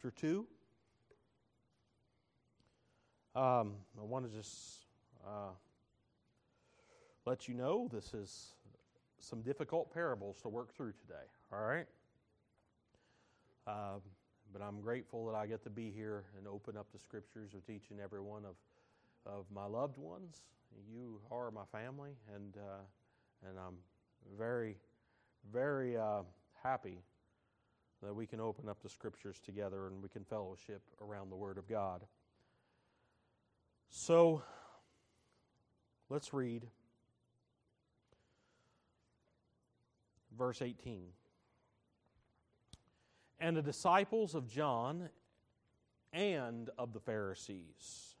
chapter 2. Um, I want to just uh, let you know this is some difficult parables to work through today, all right? Um, but I'm grateful that I get to be here and open up the scriptures with each and every one of, of my loved ones. You are my family, and, uh, and I'm very, very uh, happy that we can open up the scriptures together and we can fellowship around the Word of God. So, let's read verse 18. And the disciples of John and of the Pharisees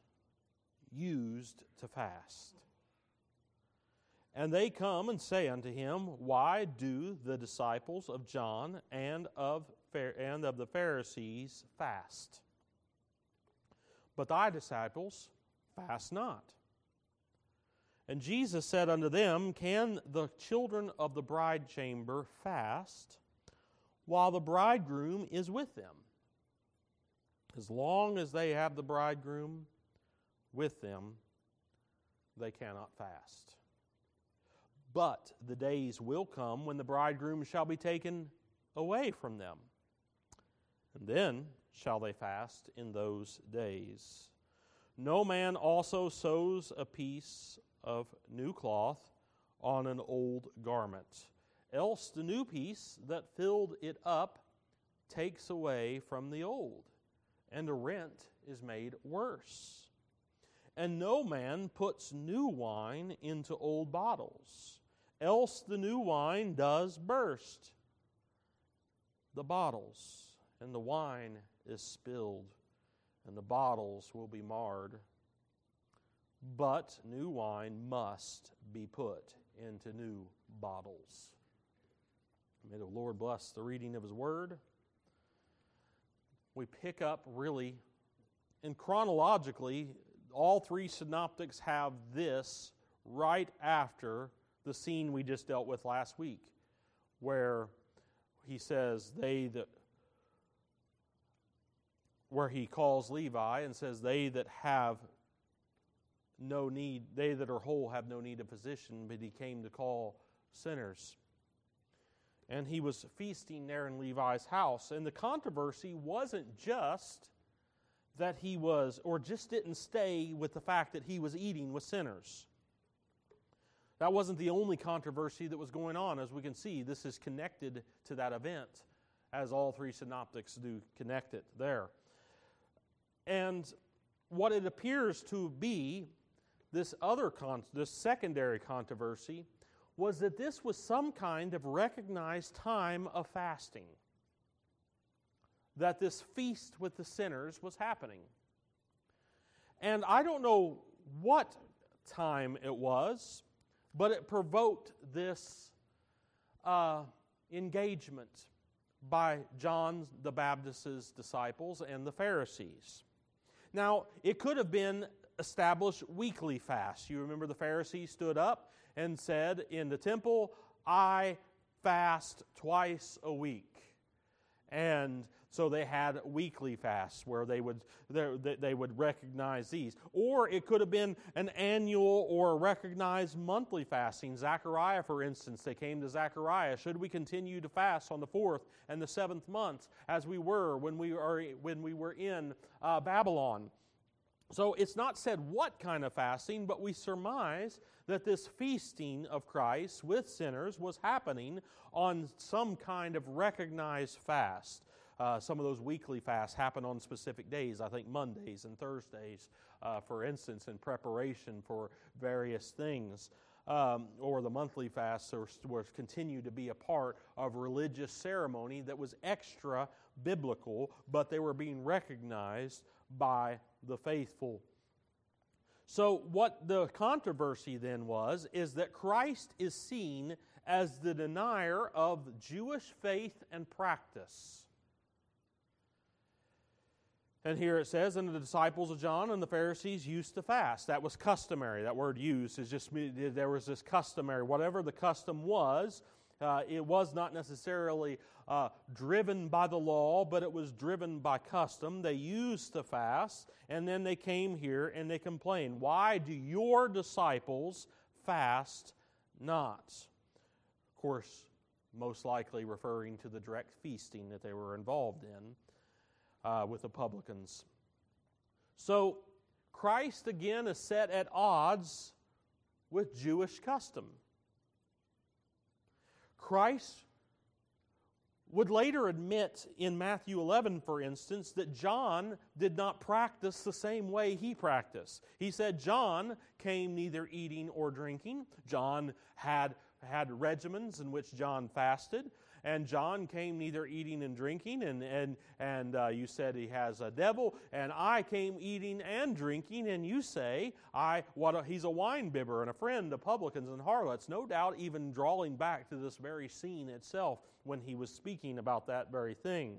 used to fast. And they come and say unto him, Why do the disciples of John and of, and of the Pharisees fast? But thy disciples fast not. And Jesus said unto them, Can the children of the bride chamber fast while the bridegroom is with them? As long as they have the bridegroom with them, they cannot fast. But the days will come when the bridegroom shall be taken away from them. And then shall they fast in those days. No man also sews a piece of new cloth on an old garment, else the new piece that filled it up takes away from the old, and the rent is made worse. And no man puts new wine into old bottles else the new wine does burst the bottles, and the wine is spilled, and the bottles will be marred. But new wine must be put into new bottles. May the Lord bless the reading of His Word. We pick up really, and chronologically, all three synoptics have this right after the scene we just dealt with last week, where he says, They that, where he calls Levi and says, They that have no need, they that are whole have no need of physician, but he came to call sinners. And he was feasting there in Levi's house. And the controversy wasn't just that he was, or just didn't stay with the fact that he was eating with sinners. That wasn't the only controversy that was going on. As we can see, this is connected to that event, as all three synoptics do connect it there. And what it appears to be, this other con- this secondary controversy, was that this was some kind of recognized time of fasting. That this feast with the sinners was happening. And I don't know what time it was but it provoked this uh, engagement by John the Baptist's disciples and the Pharisees. Now, it could have been established weekly fast. You remember the Pharisees stood up and said in the temple, I fast twice a week. And so they had weekly fasts where they would, they would recognize these. Or it could have been an annual or recognized monthly fasting. Zechariah, for instance, they came to Zechariah. Should we continue to fast on the fourth and the seventh months as we were when we, are, when we were in uh, Babylon? So it's not said what kind of fasting, but we surmise that this feasting of Christ with sinners was happening on some kind of recognized fast. Uh, some of those weekly fasts happen on specific days, I think Mondays and Thursdays, uh, for instance, in preparation for various things. Um, or the monthly fasts were continue to be a part of religious ceremony that was extra biblical, but they were being recognized by the faithful. So, what the controversy then was is that Christ is seen as the denier of Jewish faith and practice. And here it says, and the disciples of John and the Pharisees used to fast. That was customary. That word used is just, there was this customary. Whatever the custom was, Uh, it was not necessarily uh, driven by the law, but it was driven by custom. They used to fast, and then they came here and they complained. Why do your disciples fast not? Of course, most likely referring to the direct feasting that they were involved in uh, with the publicans. So, Christ again is set at odds with Jewish custom. Christ would later admit in Matthew 11, for instance, that John did not practice the same way he practiced. He said John came neither eating or drinking. John had, had regimens in which John fasted. And John came neither eating and drinking, and, and, and uh, you said he has a devil. And I came eating and drinking, and you say I what a, he's a wine bibber and a friend of publicans and harlots. No doubt, even drawing back to this very scene itself when he was speaking about that very thing.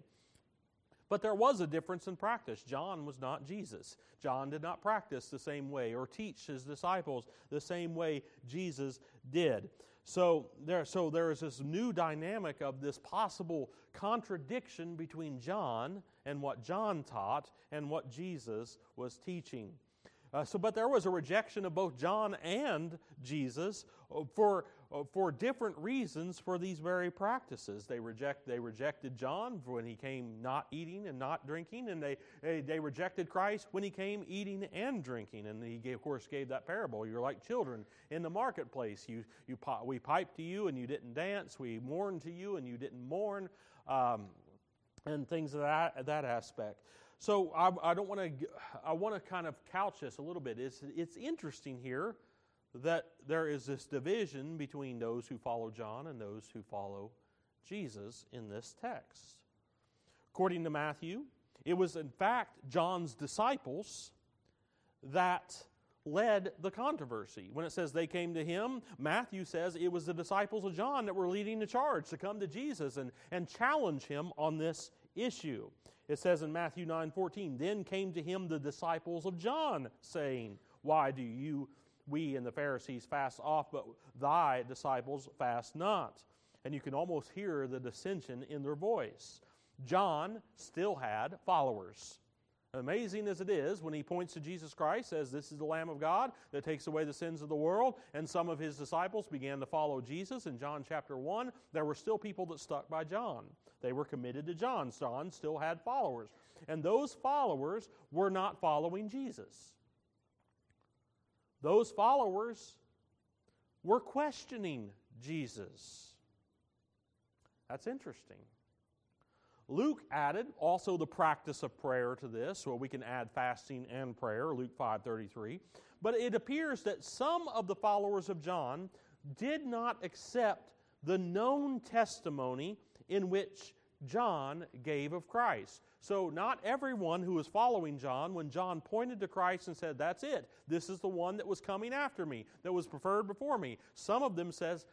But there was a difference in practice. John was not Jesus. John did not practice the same way or teach his disciples the same way Jesus did. So there, so there is this new dynamic of this possible contradiction between John and what John taught and what Jesus was teaching. Uh, so, but there was a rejection of both John and Jesus uh, for, uh, for different reasons for these very practices. They, reject, they rejected John when he came not eating and not drinking, and they, they, they rejected Christ when he came eating and drinking. And he, gave, of course, gave that parable. You're like children in the marketplace. You, you, we piped to you and you didn't dance. We mourned to you and you didn't mourn, um, and things of that, that aspect. So I, I don't want to. I want to kind of couch this a little bit. It's it's interesting here that there is this division between those who follow John and those who follow Jesus in this text. According to Matthew, it was in fact John's disciples that led the controversy. When it says they came to him, Matthew says it was the disciples of John that were leading the charge to come to Jesus and, and challenge him on this issue. It says in Matthew 9 14, Then came to him the disciples of John, saying, Why do you, we and the Pharisees, fast off, but thy disciples fast not? And you can almost hear the dissension in their voice. John still had followers. Amazing as it is, when he points to Jesus Christ, says, This is the Lamb of God that takes away the sins of the world, and some of his disciples began to follow Jesus in John chapter 1, there were still people that stuck by John. They were committed to John. John still had followers. And those followers were not following Jesus. Those followers were questioning Jesus. That's interesting. Luke added also the practice of prayer to this, so we can add fasting and prayer, Luke 5:33. But it appears that some of the followers of John did not accept the known testimony in which John gave of Christ. So, not everyone who was following John, when John pointed to Christ and said, That's it, this is the one that was coming after me, that was preferred before me. Some of them says,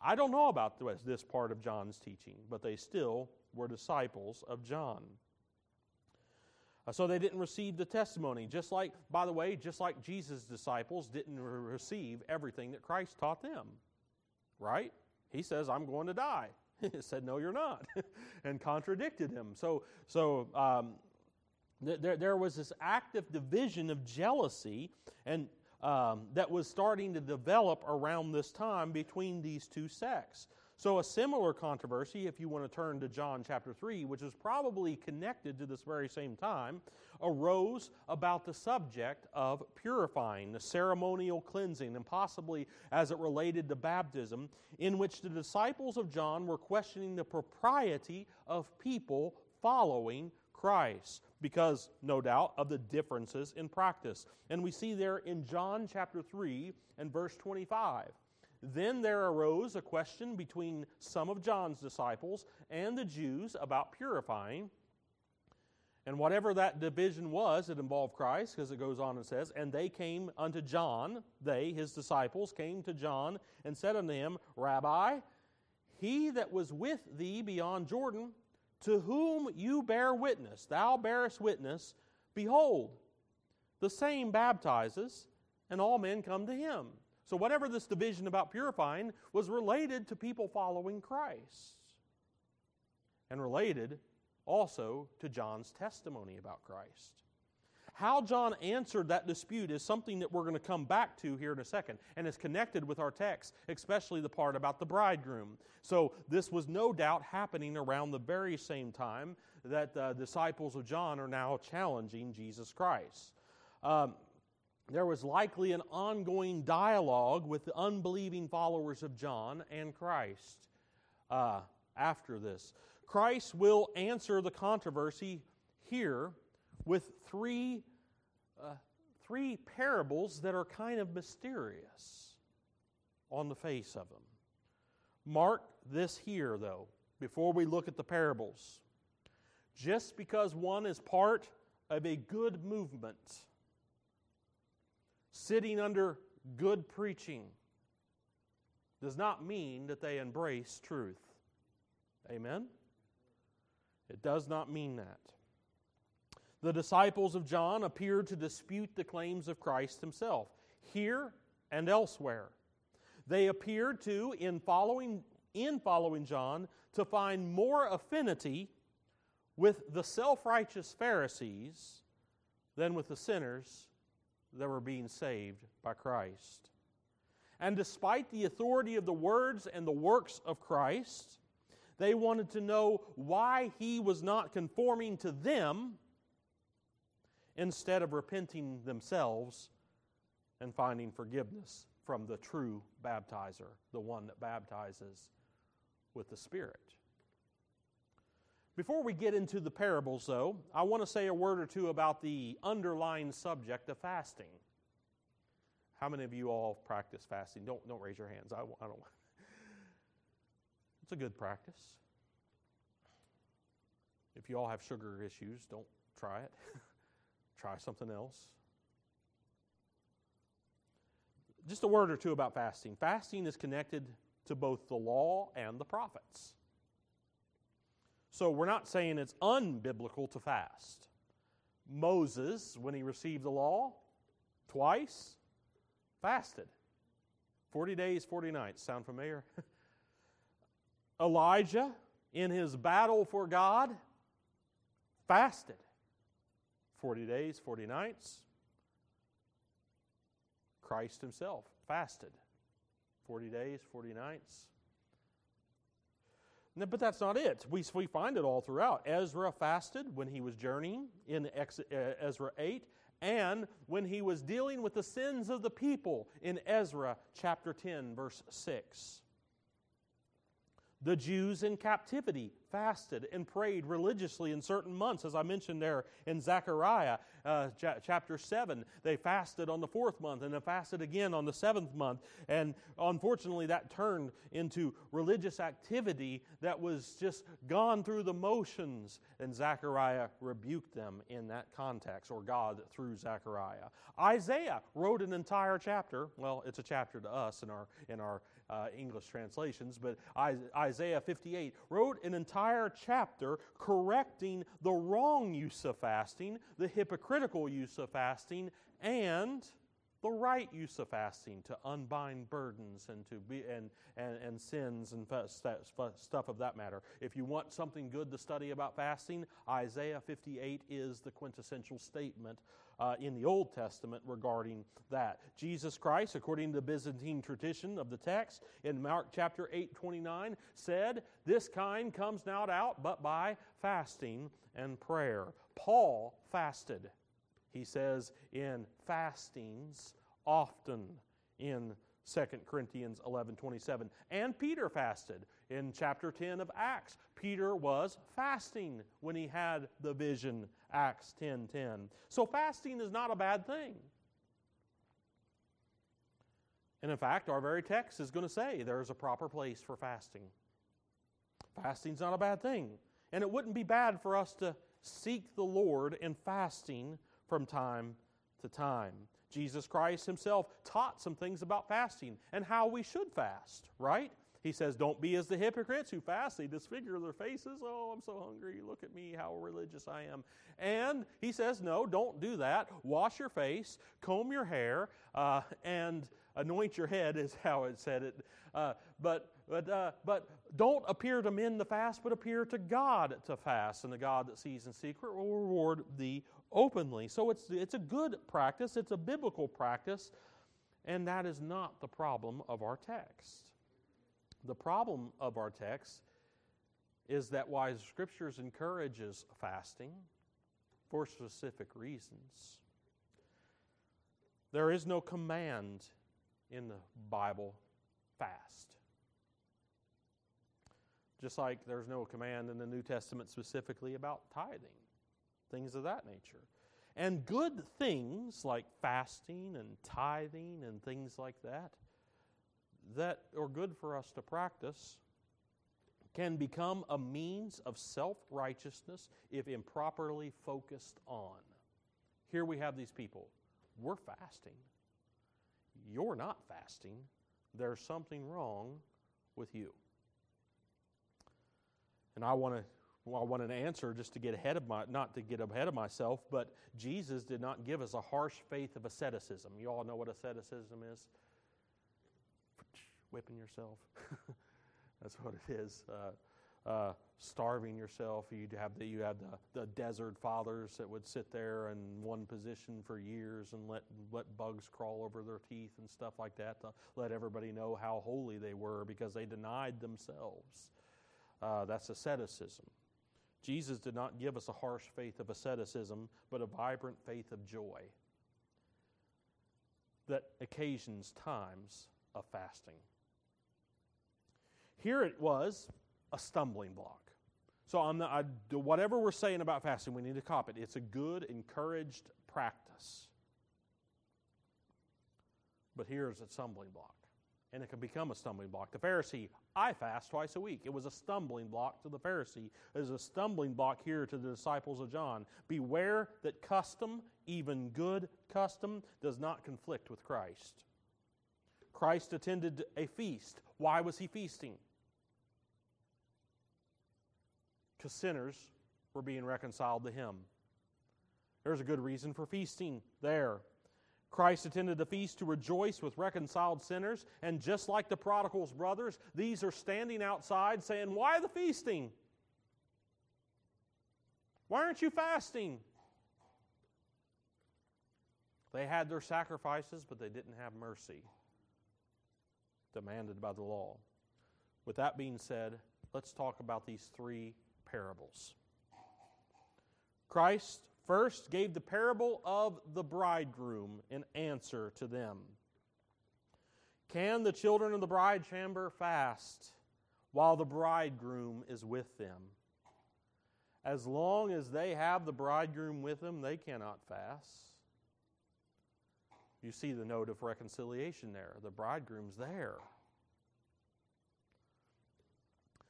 I don't know about this part of John's teaching, but they still were disciples of John. Uh, so they didn't receive the testimony. Just like, by the way, just like Jesus' disciples didn't re- receive everything that Christ taught them. Right? He says, I'm going to die. he said, No, you're not, and contradicted him. So, so um, th- there, there was this active division of jealousy and um, that was starting to develop around this time between these two sects. So, a similar controversy, if you want to turn to John chapter 3, which is probably connected to this very same time, arose about the subject of purifying, the ceremonial cleansing, and possibly as it related to baptism, in which the disciples of John were questioning the propriety of people following Christ because, no doubt, of the differences in practice. And we see there in John chapter 3 and verse 25. Then there arose a question between some of John's disciples and the Jews about purifying. And whatever that division was, it involved Christ, because it goes on and says, And they came unto John, they, his disciples, came to John and said unto him, Rabbi, he that was with thee beyond Jordan, to whom you bear witness, thou bearest witness, behold, the same baptizes, and all men come to him. So, whatever this division about purifying was related to people following Christ and related also to John's testimony about Christ. How John answered that dispute is something that we're going to come back to here in a second, and is connected with our text, especially the part about the bridegroom. So, this was no doubt happening around the very same time that the disciples of John are now challenging Jesus Christ. Um, there was likely an ongoing dialogue with the unbelieving followers of John and Christ uh, after this. Christ will answer the controversy here with three, uh, three parables that are kind of mysterious on the face of them. Mark this here, though, before we look at the parables. Just because one is part of a good movement, sitting under good preaching, does not mean that they embrace truth. Amen? It does not mean that. The disciples of John appear to dispute the claims of Christ himself, here and elsewhere. They appear to, in following, in following John, to find more affinity with the self righteous Pharisees than with the sinners that were being saved by Christ. And despite the authority of the words and the works of Christ, they wanted to know why he was not conforming to them instead of repenting themselves and finding forgiveness from the true baptizer, the one that baptizes with the Spirit. Before we get into the parables, though, I want to say a word or two about the underlying subject of fasting. How many of you all practice fasting? Don't, don't raise your hands. I, I don't. It's a good practice. If you all have sugar issues, don't try it. try something else. Just a word or two about fasting. Fasting is connected to both the law and the prophets. So we're not saying it's unbiblical to fast. Moses, when he received the law, twice fasted. 40 days, 40 nights. Sound familiar? Elijah, in his battle for God, fasted. 40 days, 40 nights. Christ himself fasted. 40 days, 40 nights. But that's not it. We, we find it all throughout. Ezra fasted when he was journeying in uh, Ezra 8, and when he was dealing with the sins of the people in Ezra chapter 10, verse 6. The Jews in captivity fasted and prayed religiously in certain months, as I mentioned there in Zechariah uh, ch- chapter 7. They fasted on the fourth month and then fasted again on the seventh month. And unfortunately, that turned into religious activity that was just gone through the motions. And Zechariah rebuked them in that context, or God through Zechariah. Isaiah wrote an entire chapter. Well, it's a chapter to us in our, in our uh, English translations, but Isaiah 58 wrote an entire chapter correcting the wrong use of fasting, the hypocritical use of fasting, and the right use of fasting to unbind burdens and to be and and, and sins and stuff of that matter. If you want something good to study about fasting, Isaiah 58 is the quintessential statement uh, in the Old Testament regarding that. Jesus Christ, according to the Byzantine tradition of the text, in Mark chapter 8, 29, said, This kind comes not out but by fasting and prayer. Paul fasted, he says, in fastings often in 2 Corinthians 11 27. And Peter fasted in chapter 10 of Acts. Peter was fasting when he had the vision, Acts 10 10. So fasting is not a bad thing. And in fact, our very text is going to say there's a proper place for fasting. Fasting's not a bad thing. And it wouldn't be bad for us to seek the Lord in fasting from time to time. Jesus Christ himself taught some things about fasting and how we should fast, right? He says, Don't be as the hypocrites who fast, they disfigure their faces. Oh, I'm so hungry. Look at me, how religious I am. And he says, No, don't do that. Wash your face, comb your hair, uh, and anoint your head, is how it said it. Uh, but but, uh, but don't appear to men to fast, but appear to God to fast. And the God that sees in secret will reward thee openly. So it's, it's a good practice, it's a biblical practice, and that is not the problem of our text. The problem of our text is that while Scriptures encourages fasting for specific reasons, there is no command in the Bible fast. Just like there's no command in the New Testament specifically about tithing, things of that nature. And good things like fasting and tithing and things like that, that are good for us to practice, can become a means of self righteousness if improperly focused on. Here we have these people. We're fasting. You're not fasting. There's something wrong with you. And I want to well, I want an answer just to get ahead of my, not to get ahead of myself, but Jesus did not give us a harsh faith of asceticism. You all know what asceticism is? Whipping yourself. That's what it is. Uh, uh, starving yourself. You have the you have the, the desert fathers that would sit there in one position for years and let let bugs crawl over their teeth and stuff like that to let everybody know how holy they were because they denied themselves. Uh, that's asceticism. Jesus did not give us a harsh faith of asceticism, but a vibrant faith of joy that occasions times of fasting. Here it was a stumbling block. So I'm not, I, whatever we're saying about fasting, we need to cop it. It's a good, encouraged practice. But here's a stumbling block and it can become a stumbling block. The Pharisee, I fast twice a week. It was a stumbling block to the Pharisee. It is a stumbling block here to the disciples of John. Beware that custom, even good custom, does not conflict with Christ. Christ attended a feast. Why was he feasting? Because sinners were being reconciled to him. There's a good reason for feasting there. Christ attended the feast to rejoice with reconciled sinners, and just like the prodigal's brothers, these are standing outside saying, Why the feasting? Why aren't you fasting? They had their sacrifices, but they didn't have mercy demanded by the law. With that being said, let's talk about these three parables. Christ first gave the parable of the bridegroom in answer to them. Can the children of the bride chamber fast while the bridegroom is with them? As long as they have the bridegroom with them, they cannot fast. You see the note of reconciliation there. The bridegroom's there.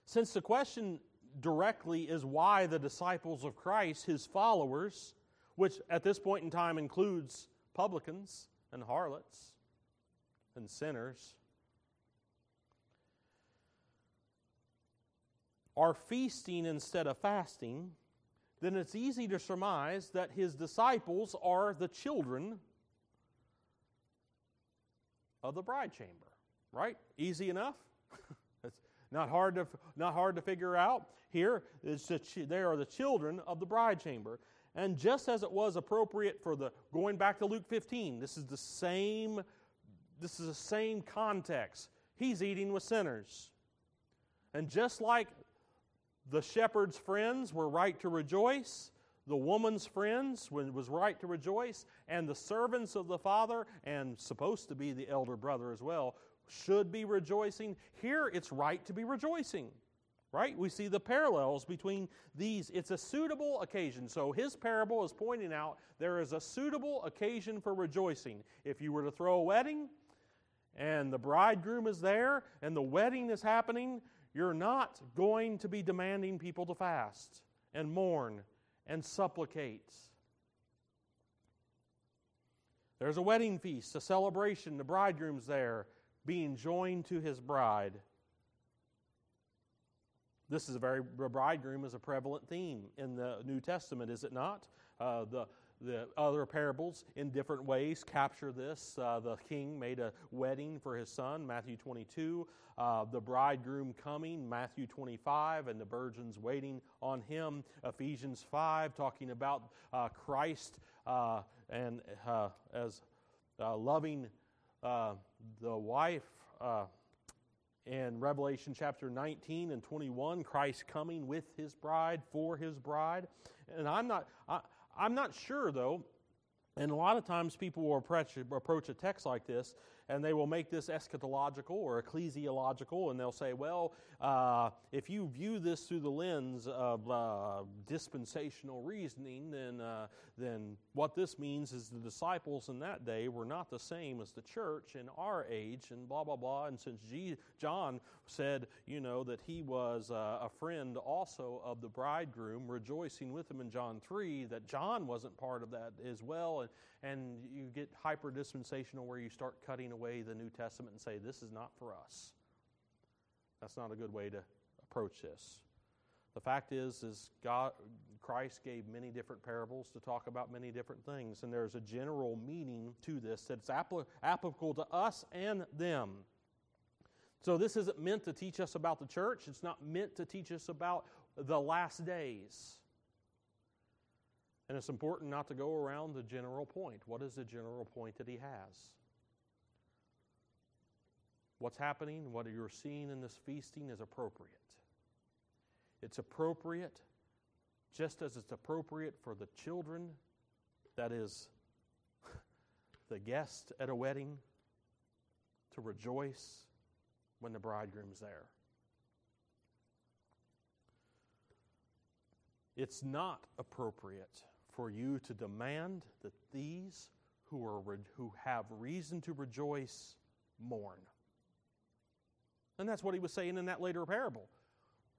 Since the question directly is why the disciples of Christ, his followers, which at this point in time includes publicans and harlots and sinners, are feasting instead of fasting, then it's easy to surmise that his disciples are the children of the bride chamber. Right? Easy enough? not hard to, not hard to figure out. Here, it's the, they are the children of the bride chamber. And just as it was appropriate for the going back to Luke 15, this is the same this is the same context. He's eating with sinners. And just like the shepherd's friends were right to rejoice, the woman's friends was right to rejoice, and the servants of the father, and supposed to be the elder brother as well, should be rejoicing. Here it's right to be rejoicing right? We see the parallels between these. It's a suitable occasion. So his parable is pointing out there is a suitable occasion for rejoicing. If you were to throw a wedding and the bridegroom is there and the wedding is happening, you're not going to be demanding people to fast and mourn and supplicate. There's a wedding feast, a celebration, the bridegroom's there being joined to his bride. This is a very bridegroom is a prevalent theme in the New Testament, is it not? Uh, the the other parables in different ways capture this. Uh, the king made a wedding for his son, Matthew 22. Uh, the bridegroom coming, Matthew 25, and the virgins waiting on him, Ephesians 5, talking about uh, Christ uh, and uh, as uh, the wife. in Revelation chapter 19 and 21, Christ coming with his bride for his bride. And I'm not, I, I'm not sure, though, and a lot of times people will approach, approach a text like this and they will make this eschatological or ecclesiological, and they'll say, well, uh, if you view this through the lens of uh, dispensational reasoning, then, uh, then what this means is the disciples in that day were not the same as the church in our age, and blah, blah, blah. And since John said, you know, that he was uh, a friend also of the bridegroom, rejoicing with him in John 3, that John wasn't part of that as well. And, and you get hyper dispensational where you start cutting away the New Testament and say, this is not for us. That's not a good way to approach this. The fact is, is God, Christ gave many different parables to talk about many different things, and there's a general meaning to this that's applicable to us and them. So this isn't meant to teach us about the church. It's not meant to teach us about the last days. And it's important not to go around the general point. What is the general point that he has? What's happening, what you're seeing in this feasting is appropriate. It's appropriate just as it's appropriate for the children, that is, the guest at a wedding, to rejoice when the bridegroom's there. It's not appropriate for you to demand that these who, are, who have reason to rejoice mourn. And that's what he was saying in that later parable.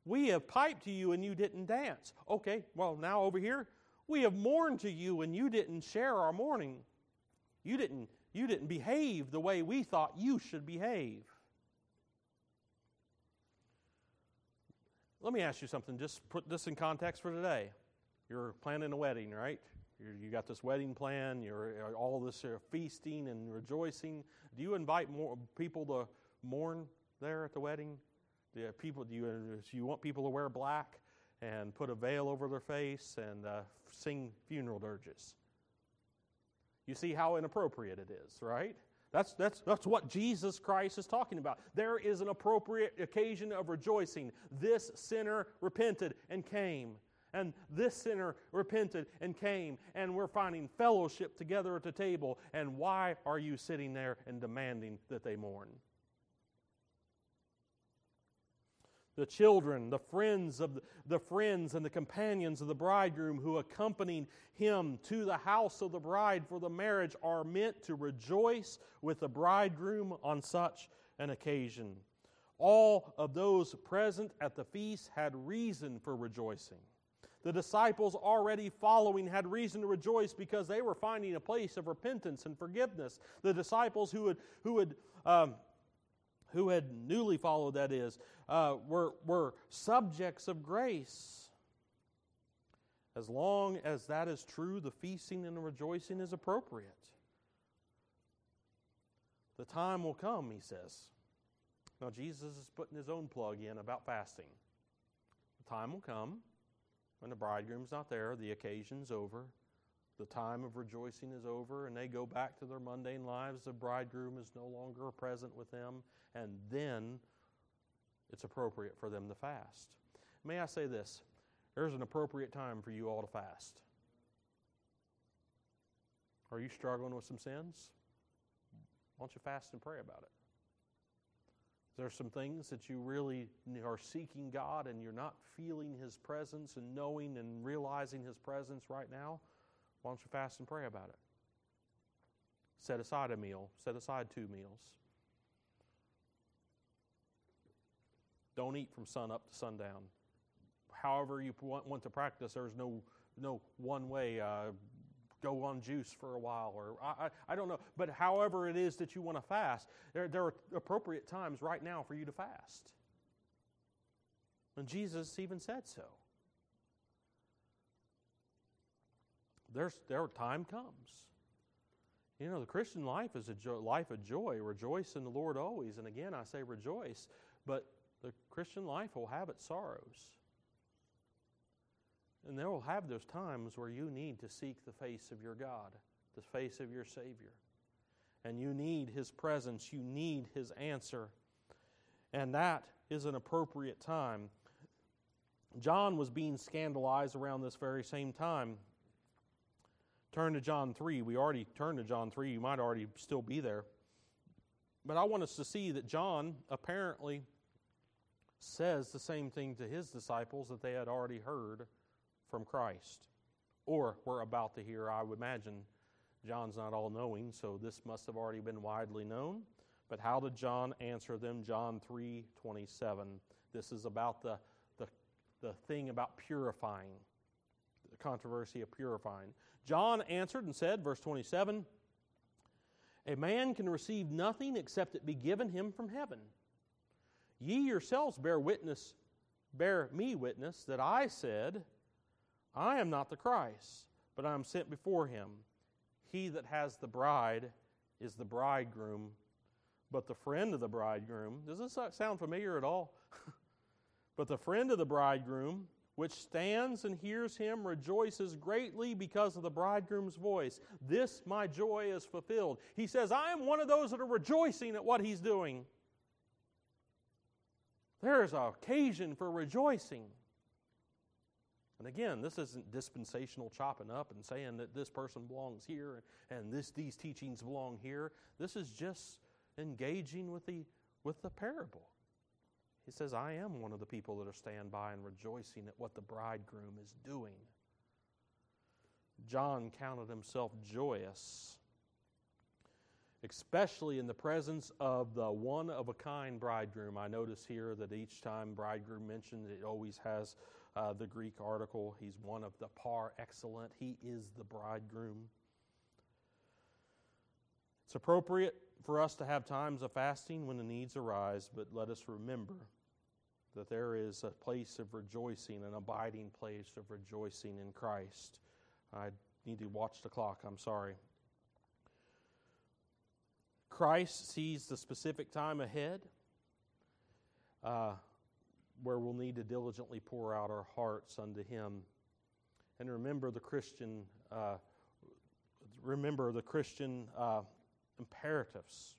We have piped to you and you didn't dance. Okay, well, now over here, we have mourned to you and you didn't share our mourning. You didn't, you didn't behave the way we thought you should behave. Let me ask you something, just put this in context for today. You're planning a wedding, right? You're, you got this wedding plan. You're all this uh, feasting and rejoicing. Do you invite more people to mourn there at the wedding? Do you, people, do you, do you want people to wear black and put a veil over their face and uh, sing funeral dirges? You see how inappropriate it is, right? That's, that's, that's what Jesus Christ is talking about. There is an appropriate occasion of rejoicing. This sinner repented and came. And this sinner repented and came, and we're finding fellowship together at the table. And why are you sitting there and demanding that they mourn? The children, the friends of the, the, friends and the companions of the bridegroom who accompanied him to the house of the bride for the marriage are meant to rejoice with the bridegroom on such an occasion. All of those present at the feast had reason for rejoicing. The disciples already following had reason to rejoice because they were finding a place of repentance and forgiveness. The disciples who had, who had, um, who had newly followed, that is, uh, were, were subjects of grace. As long as that is true, the feasting and the rejoicing is appropriate. The time will come, he says. Now, Jesus is putting his own plug in about fasting. The time will come when the bridegroom's not there, the occasion's over, the time of rejoicing is over, and they go back to their mundane lives. The bridegroom is no longer present with them, and then it's appropriate for them to fast. May I say this? There's an appropriate time for you all to fast. Are you struggling with some sins? Why don't you fast and pray about it? There are some things that you really are seeking God and you're not feeling His presence and knowing and realizing His presence right now. Why don't you fast and pray about it? Set aside a meal, set aside two meals. Don't eat from sun up to sundown. However, you want, to practice, there's no, no one way. Uh, go on juice for a while, or I, I, I, don't know. But however it is that you want to fast, there, there are appropriate times right now for you to fast. And Jesus even said so. There's, there time comes. You know, the Christian life is a jo- life of joy. Rejoice in the Lord always. And again, I say rejoice, but the Christian life will have its sorrows. And there will have those times where you need to seek the face of your God, the face of your Savior. And you need His presence, you need His answer. And that is an appropriate time. John was being scandalized around this very same time. Turn to John 3. We already turned to John 3. You might already still be there. But I want us to see that John apparently says the same thing to his disciples that they had already heard from Christ or were about to hear. I would imagine John's not all knowing, so this must have already been widely known. But how did John answer them? John 3 27. This is about the, the, the thing about purifying, the controversy of purifying. John answered and said, verse 27, A man can receive nothing except it be given him from heaven. Ye yourselves bear witness, bear me witness that I said, I am not the Christ, but I am sent before him. He that has the bride is the bridegroom, but the friend of the bridegroom, does this sound familiar at all? but the friend of the bridegroom, which stands and hears him, rejoices greatly because of the bridegroom's voice. This my joy is fulfilled. He says, I am one of those that are rejoicing at what he's doing. There is an occasion for rejoicing. And again, this isn't dispensational chopping up and saying that this person belongs here and this, these teachings belong here. This is just engaging with the, with the parable. He says, I am one of the people that are standing by and rejoicing at what the bridegroom is doing. John counted himself joyous, especially in the presence of the one of a kind bridegroom. I notice here that each time bridegroom mentioned, it always has uh, the Greek article. He's one of the par excellent, he is the bridegroom. It's appropriate for us to have times of fasting when the needs arise, but let us remember that there is a place of rejoicing, an abiding place of rejoicing in Christ. I need to watch the clock, I'm sorry. Christ sees the specific time ahead. Uh, where we'll need to diligently pour out our hearts unto Him. And remember the Christian, uh, remember the Christian uh, imperatives.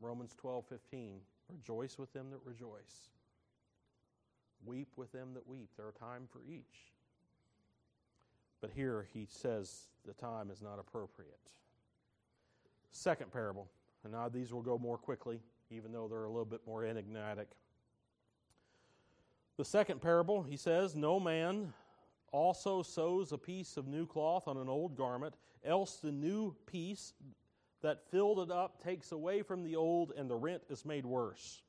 Romans 12, 15. Rejoice with them that rejoice. Weep with them that weep. There are time for each. But here he says the time is not appropriate. Second parable. And now these will go more quickly, even though they're a little bit more enigmatic. The second parable, he says, No man also sews a piece of new cloth on an old garment, else the new piece that filled it up takes away from the old, and the rent is made worse.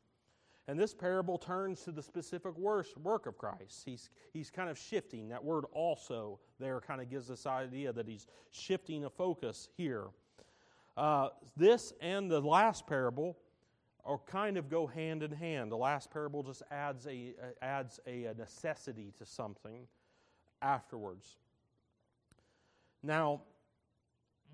And this parable turns to the specific work of Christ. He's, he's kind of shifting. That word also there kind of gives this idea that he's shifting a focus here. Uh, this and the last parable or kind of go hand in hand. The last parable just adds a, uh, adds a, a necessity to something afterwards. Now,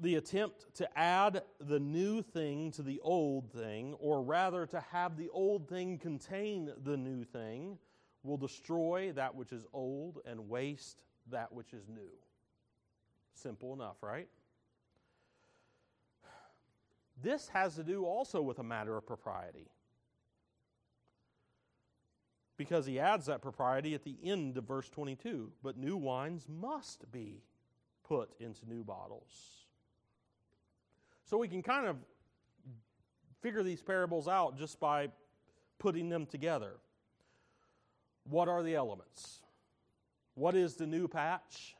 the attempt to add the new thing to the old thing, or rather to have the old thing contain the new thing, will destroy that which is old and waste that which is new. Simple enough, right? This has to do also with a matter of propriety. Because he adds that propriety at the end of verse 22. But new wines must be put into new bottles. So we can kind of figure these parables out just by putting them together. What are the elements? What is the new patch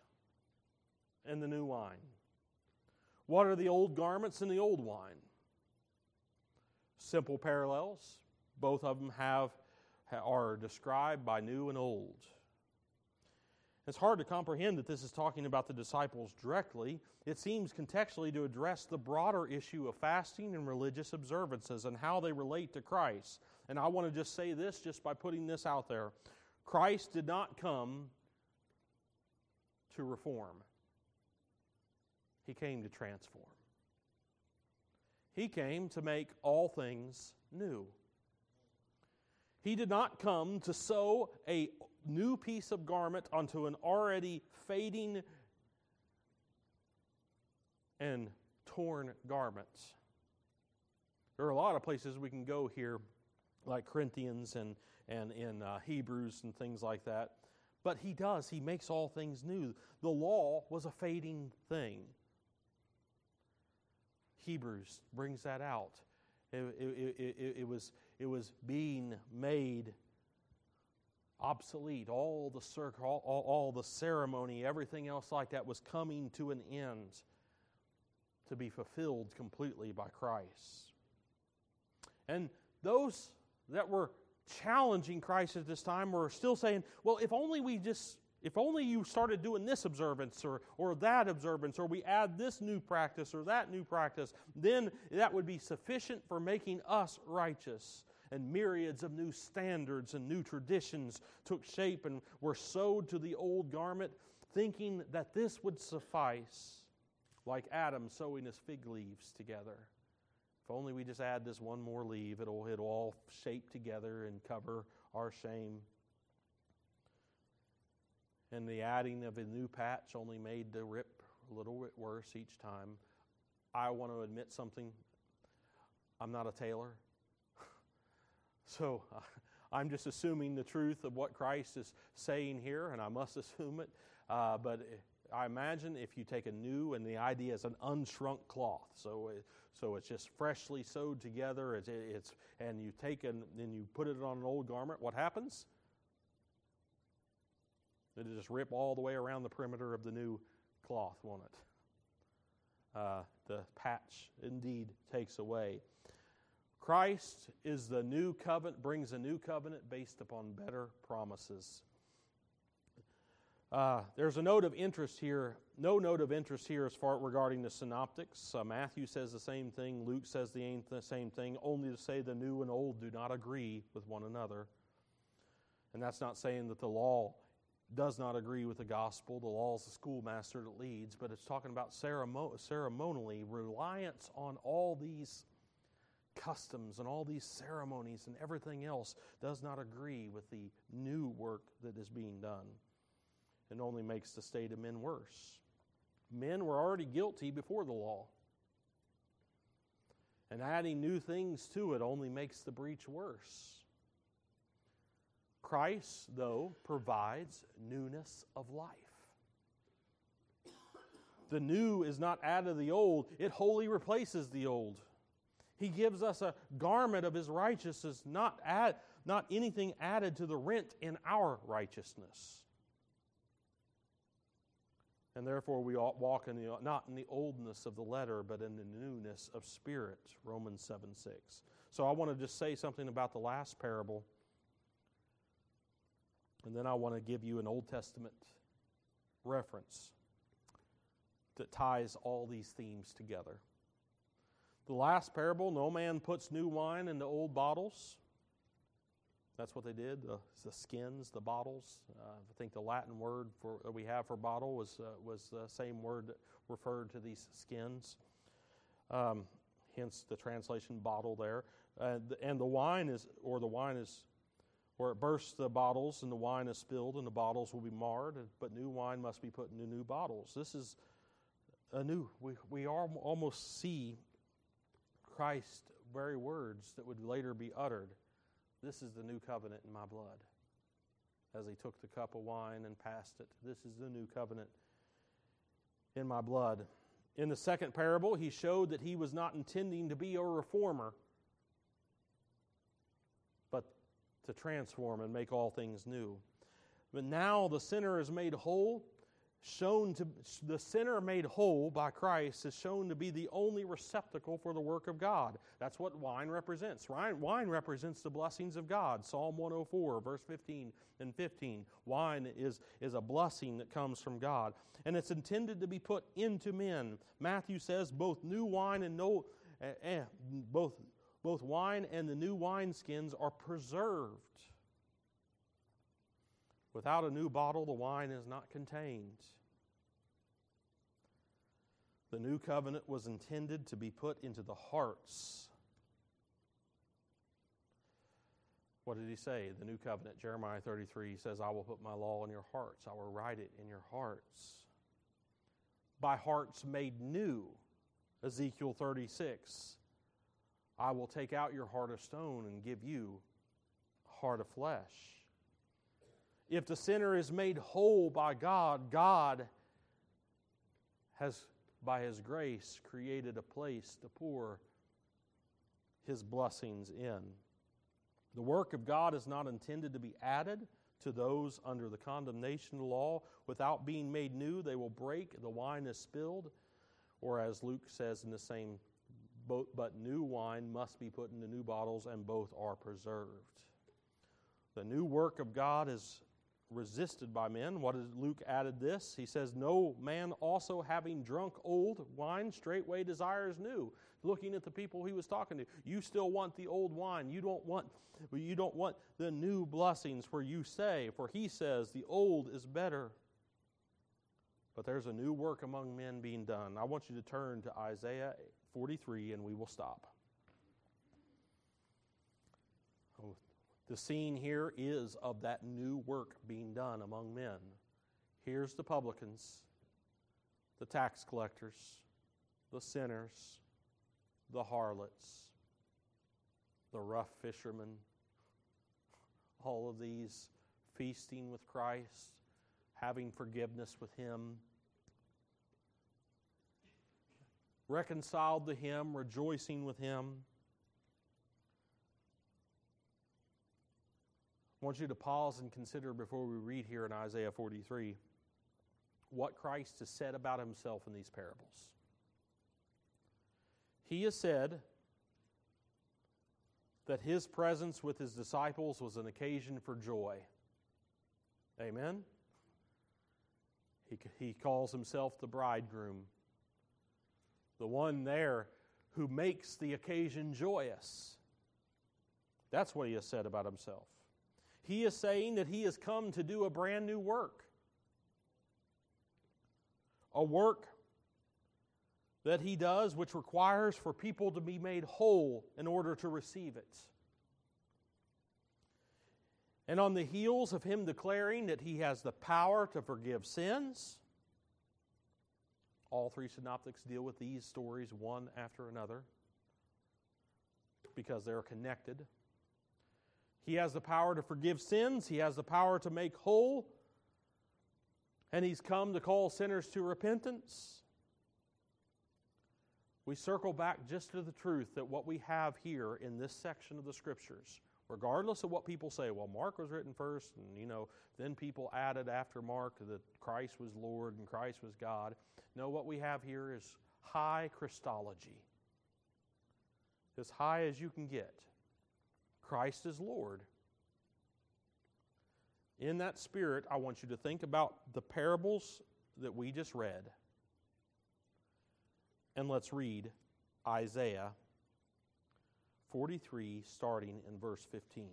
and the new wine? What are the old garments and the old wine? simple parallels. Both of them have are described by new and old. It's hard to comprehend that this is talking about the disciples directly. It seems contextually to address the broader issue of fasting and religious observances and how they relate to Christ. And I want to just say this just by putting this out there. Christ did not come to reform, He came to transform. He came to make all things new. He did not come to sew a new piece of garment onto an already fading and torn garment. There are a lot of places we can go here, like Corinthians and, and in uh, Hebrews and things like that. But he does, he makes all things new. The law was a fading thing. Hebrews brings that out. It, it, it, it, was, it was being made obsolete. All the circle, all, all, all the ceremony, everything else like that was coming to an end to be fulfilled completely by Christ. And those that were challenging Christ at this time were still saying, well, if only we just if only you started doing this observance or, or that observance, or we add this new practice or that new practice, then that would be sufficient for making us righteous. And myriads of new standards and new traditions took shape and were sewed to the old garment, thinking that this would suffice, like Adam sewing his fig leaves together. If only we just add this one more leaf, it'll, it'll all shape together and cover our shame and the adding of a new patch only made the rip a little bit worse each time. I want to admit something. I'm not a tailor. So uh, I'm just assuming the truth of what Christ is saying here, and I must assume it. Uh, but I imagine if you take a new, and the idea is an unshrunk cloth, so it, so it's just freshly sewed together. It's, it's and you take and then you put it on an old garment. What happens? It'll just rip all the way around the perimeter of the new cloth, won't it? Uh, the patch indeed takes away. Christ is the new covenant, brings a new covenant based upon better promises. Uh, there's a note of interest here, no note of interest here as far regarding the synoptics. Uh, Matthew says the same thing, Luke says the same thing, only to say the new and old do not agree with one another. And that's not saying that the law does not agree with the gospel. The law is the schoolmaster that leads, but it's talking about ceremonially reliance on all these customs and all these ceremonies and everything else does not agree with the new work that is being done. It only makes the state of men worse. Men were already guilty before the law. And adding new things to it only makes the breach worse. Christ, though, provides newness of life. The new is not added to the old, it wholly replaces the old. He gives us a garment of his righteousness, not, add, not anything added to the rent in our righteousness. And therefore, we walk in the, not in the oldness of the letter, but in the newness of spirit. Romans 7 6. So I want to just say something about the last parable. And then I want to give you an Old Testament reference that ties all these themes together. The last parable no man puts new wine into old bottles. That's what they did. The, the skins, the bottles. Uh, I think the Latin word for we have for bottle was uh, was the same word that referred to these skins. Um, hence the translation bottle there. Uh, and the wine is, or the wine is where it bursts the bottles and the wine is spilled and the bottles will be marred, but new wine must be put into new bottles. This is a new, we, we almost see Christ's very words that would later be uttered. This is the new covenant in my blood. As he took the cup of wine and passed it, this is the new covenant in my blood. In the second parable, he showed that he was not intending to be a reformer but to transform and make all things new. But now the sinner is made whole, shown to the sinner made whole by Christ is shown to be the only receptacle for the work of God. That's what wine represents. Wine represents the blessings of God. Psalm 104, verse 15 and 15. Wine is, is a blessing that comes from God. And it's intended to be put into men. Matthew says both new wine and no eh, eh, both both wine and the new wineskins are preserved. Without a new bottle, the wine is not contained. The new covenant was intended to be put into the hearts. What did he say? The new covenant, Jeremiah 33 says, I will put my law in your hearts, I will write it in your hearts. By hearts made new, Ezekiel 36, I will take out your heart of stone and give you heart of flesh. If the sinner is made whole by God, God has by His grace, created a place to pour His blessings in. The work of God is not intended to be added to those under the condemnation law. Without being made new, they will break, the wine is spilled. Or as Luke says in the same boat, but new wine must be put into new bottles, and both are preserved. The new work of God is resisted by men. What is Luke added this? He says, No man also having drunk old wine straightway desires new. Looking at the people he was talking to, you still want the old wine. You don't want you don't want the new blessings for you say, for he says the old is better. But there's a new work among men being done. I want you to turn to Isaiah 43 and we will stop. The scene here is of that new work being done among men. Here's the publicans, the tax collectors, the sinners, the harlots, the rough fishermen, all of these feasting with Christ, having forgiveness with Him, reconciled to Him, rejoicing with Him. I want you to pause and consider before we read here in Isaiah 43 what Christ has said about himself in these parables. He has said that his presence with his disciples was an occasion for joy. Amen? He, he calls himself the bridegroom, the one there who makes the occasion joyous. That's what he has said about himself. He is saying that he has come to do a brand new work. A work that he does which requires for people to be made whole in order to receive it. And on the heels of him declaring that he has the power to forgive sins, all three synoptics deal with these stories one after another because they're connected. He has the power to forgive sins, He has the power to make whole, and He's come to call sinners to repentance. We circle back just to the truth that what we have here in this section of the Scriptures, regardless of what people say, well, Mark was written first, and you know, then people added after Mark that Christ was Lord and Christ was God. No, what we have here is high Christology, as high as you can get. Christ is Lord. In that spirit, I want you to think about the parables that we just read. And let's read Isaiah 43, starting in verse 15.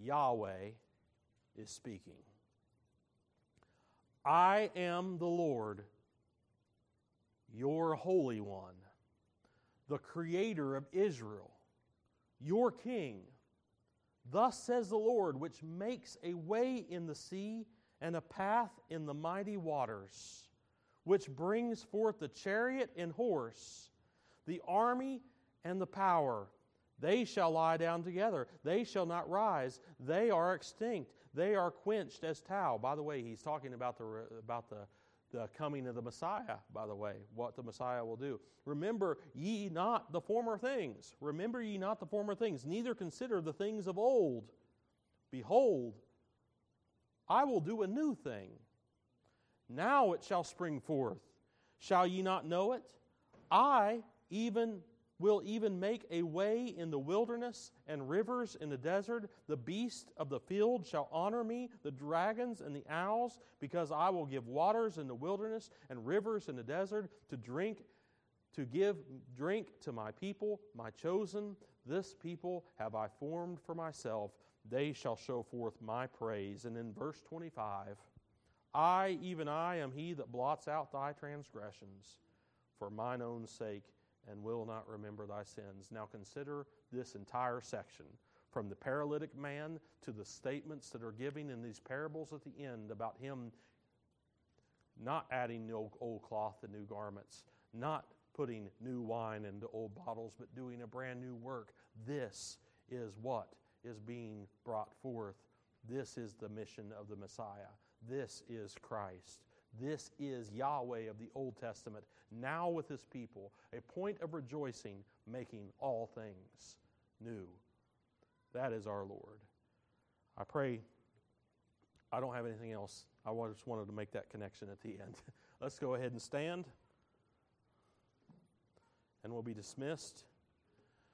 Yahweh is speaking. I am the Lord, your Holy One, the Creator of Israel your king. Thus says the Lord, which makes a way in the sea and a path in the mighty waters, which brings forth the chariot and horse, the army and the power. They shall lie down together. They shall not rise. They are extinct. They are quenched as tow. By the way, he's talking about the, about the the coming of the Messiah, by the way, what the Messiah will do. Remember ye not the former things. Remember ye not the former things, neither consider the things of old. Behold, I will do a new thing. Now it shall spring forth. Shall ye not know it? I, even will even make a way in the wilderness and rivers in the desert. The beasts of the field shall honor me, the dragons and the owls, because I will give waters in the wilderness and rivers in the desert to drink, to give drink to my people, my chosen. This people have I formed for myself. they shall show forth my praise. And in verse 25, I, even I, am he that blots out thy transgressions for mine own sake and will not remember thy sins. Now consider this entire section from the paralytic man to the statements that are given in these parables at the end about him not adding old cloth to new garments, not putting new wine into old bottles, but doing a brand new work. This is what is being brought forth. This is the mission of the Messiah. This is Christ. This is Yahweh of the Old Testament, now with his people, a point of rejoicing, making all things new. That is our Lord. I pray. I don't have anything else. I just wanted to make that connection at the end. Let's go ahead and stand, and we'll be dismissed.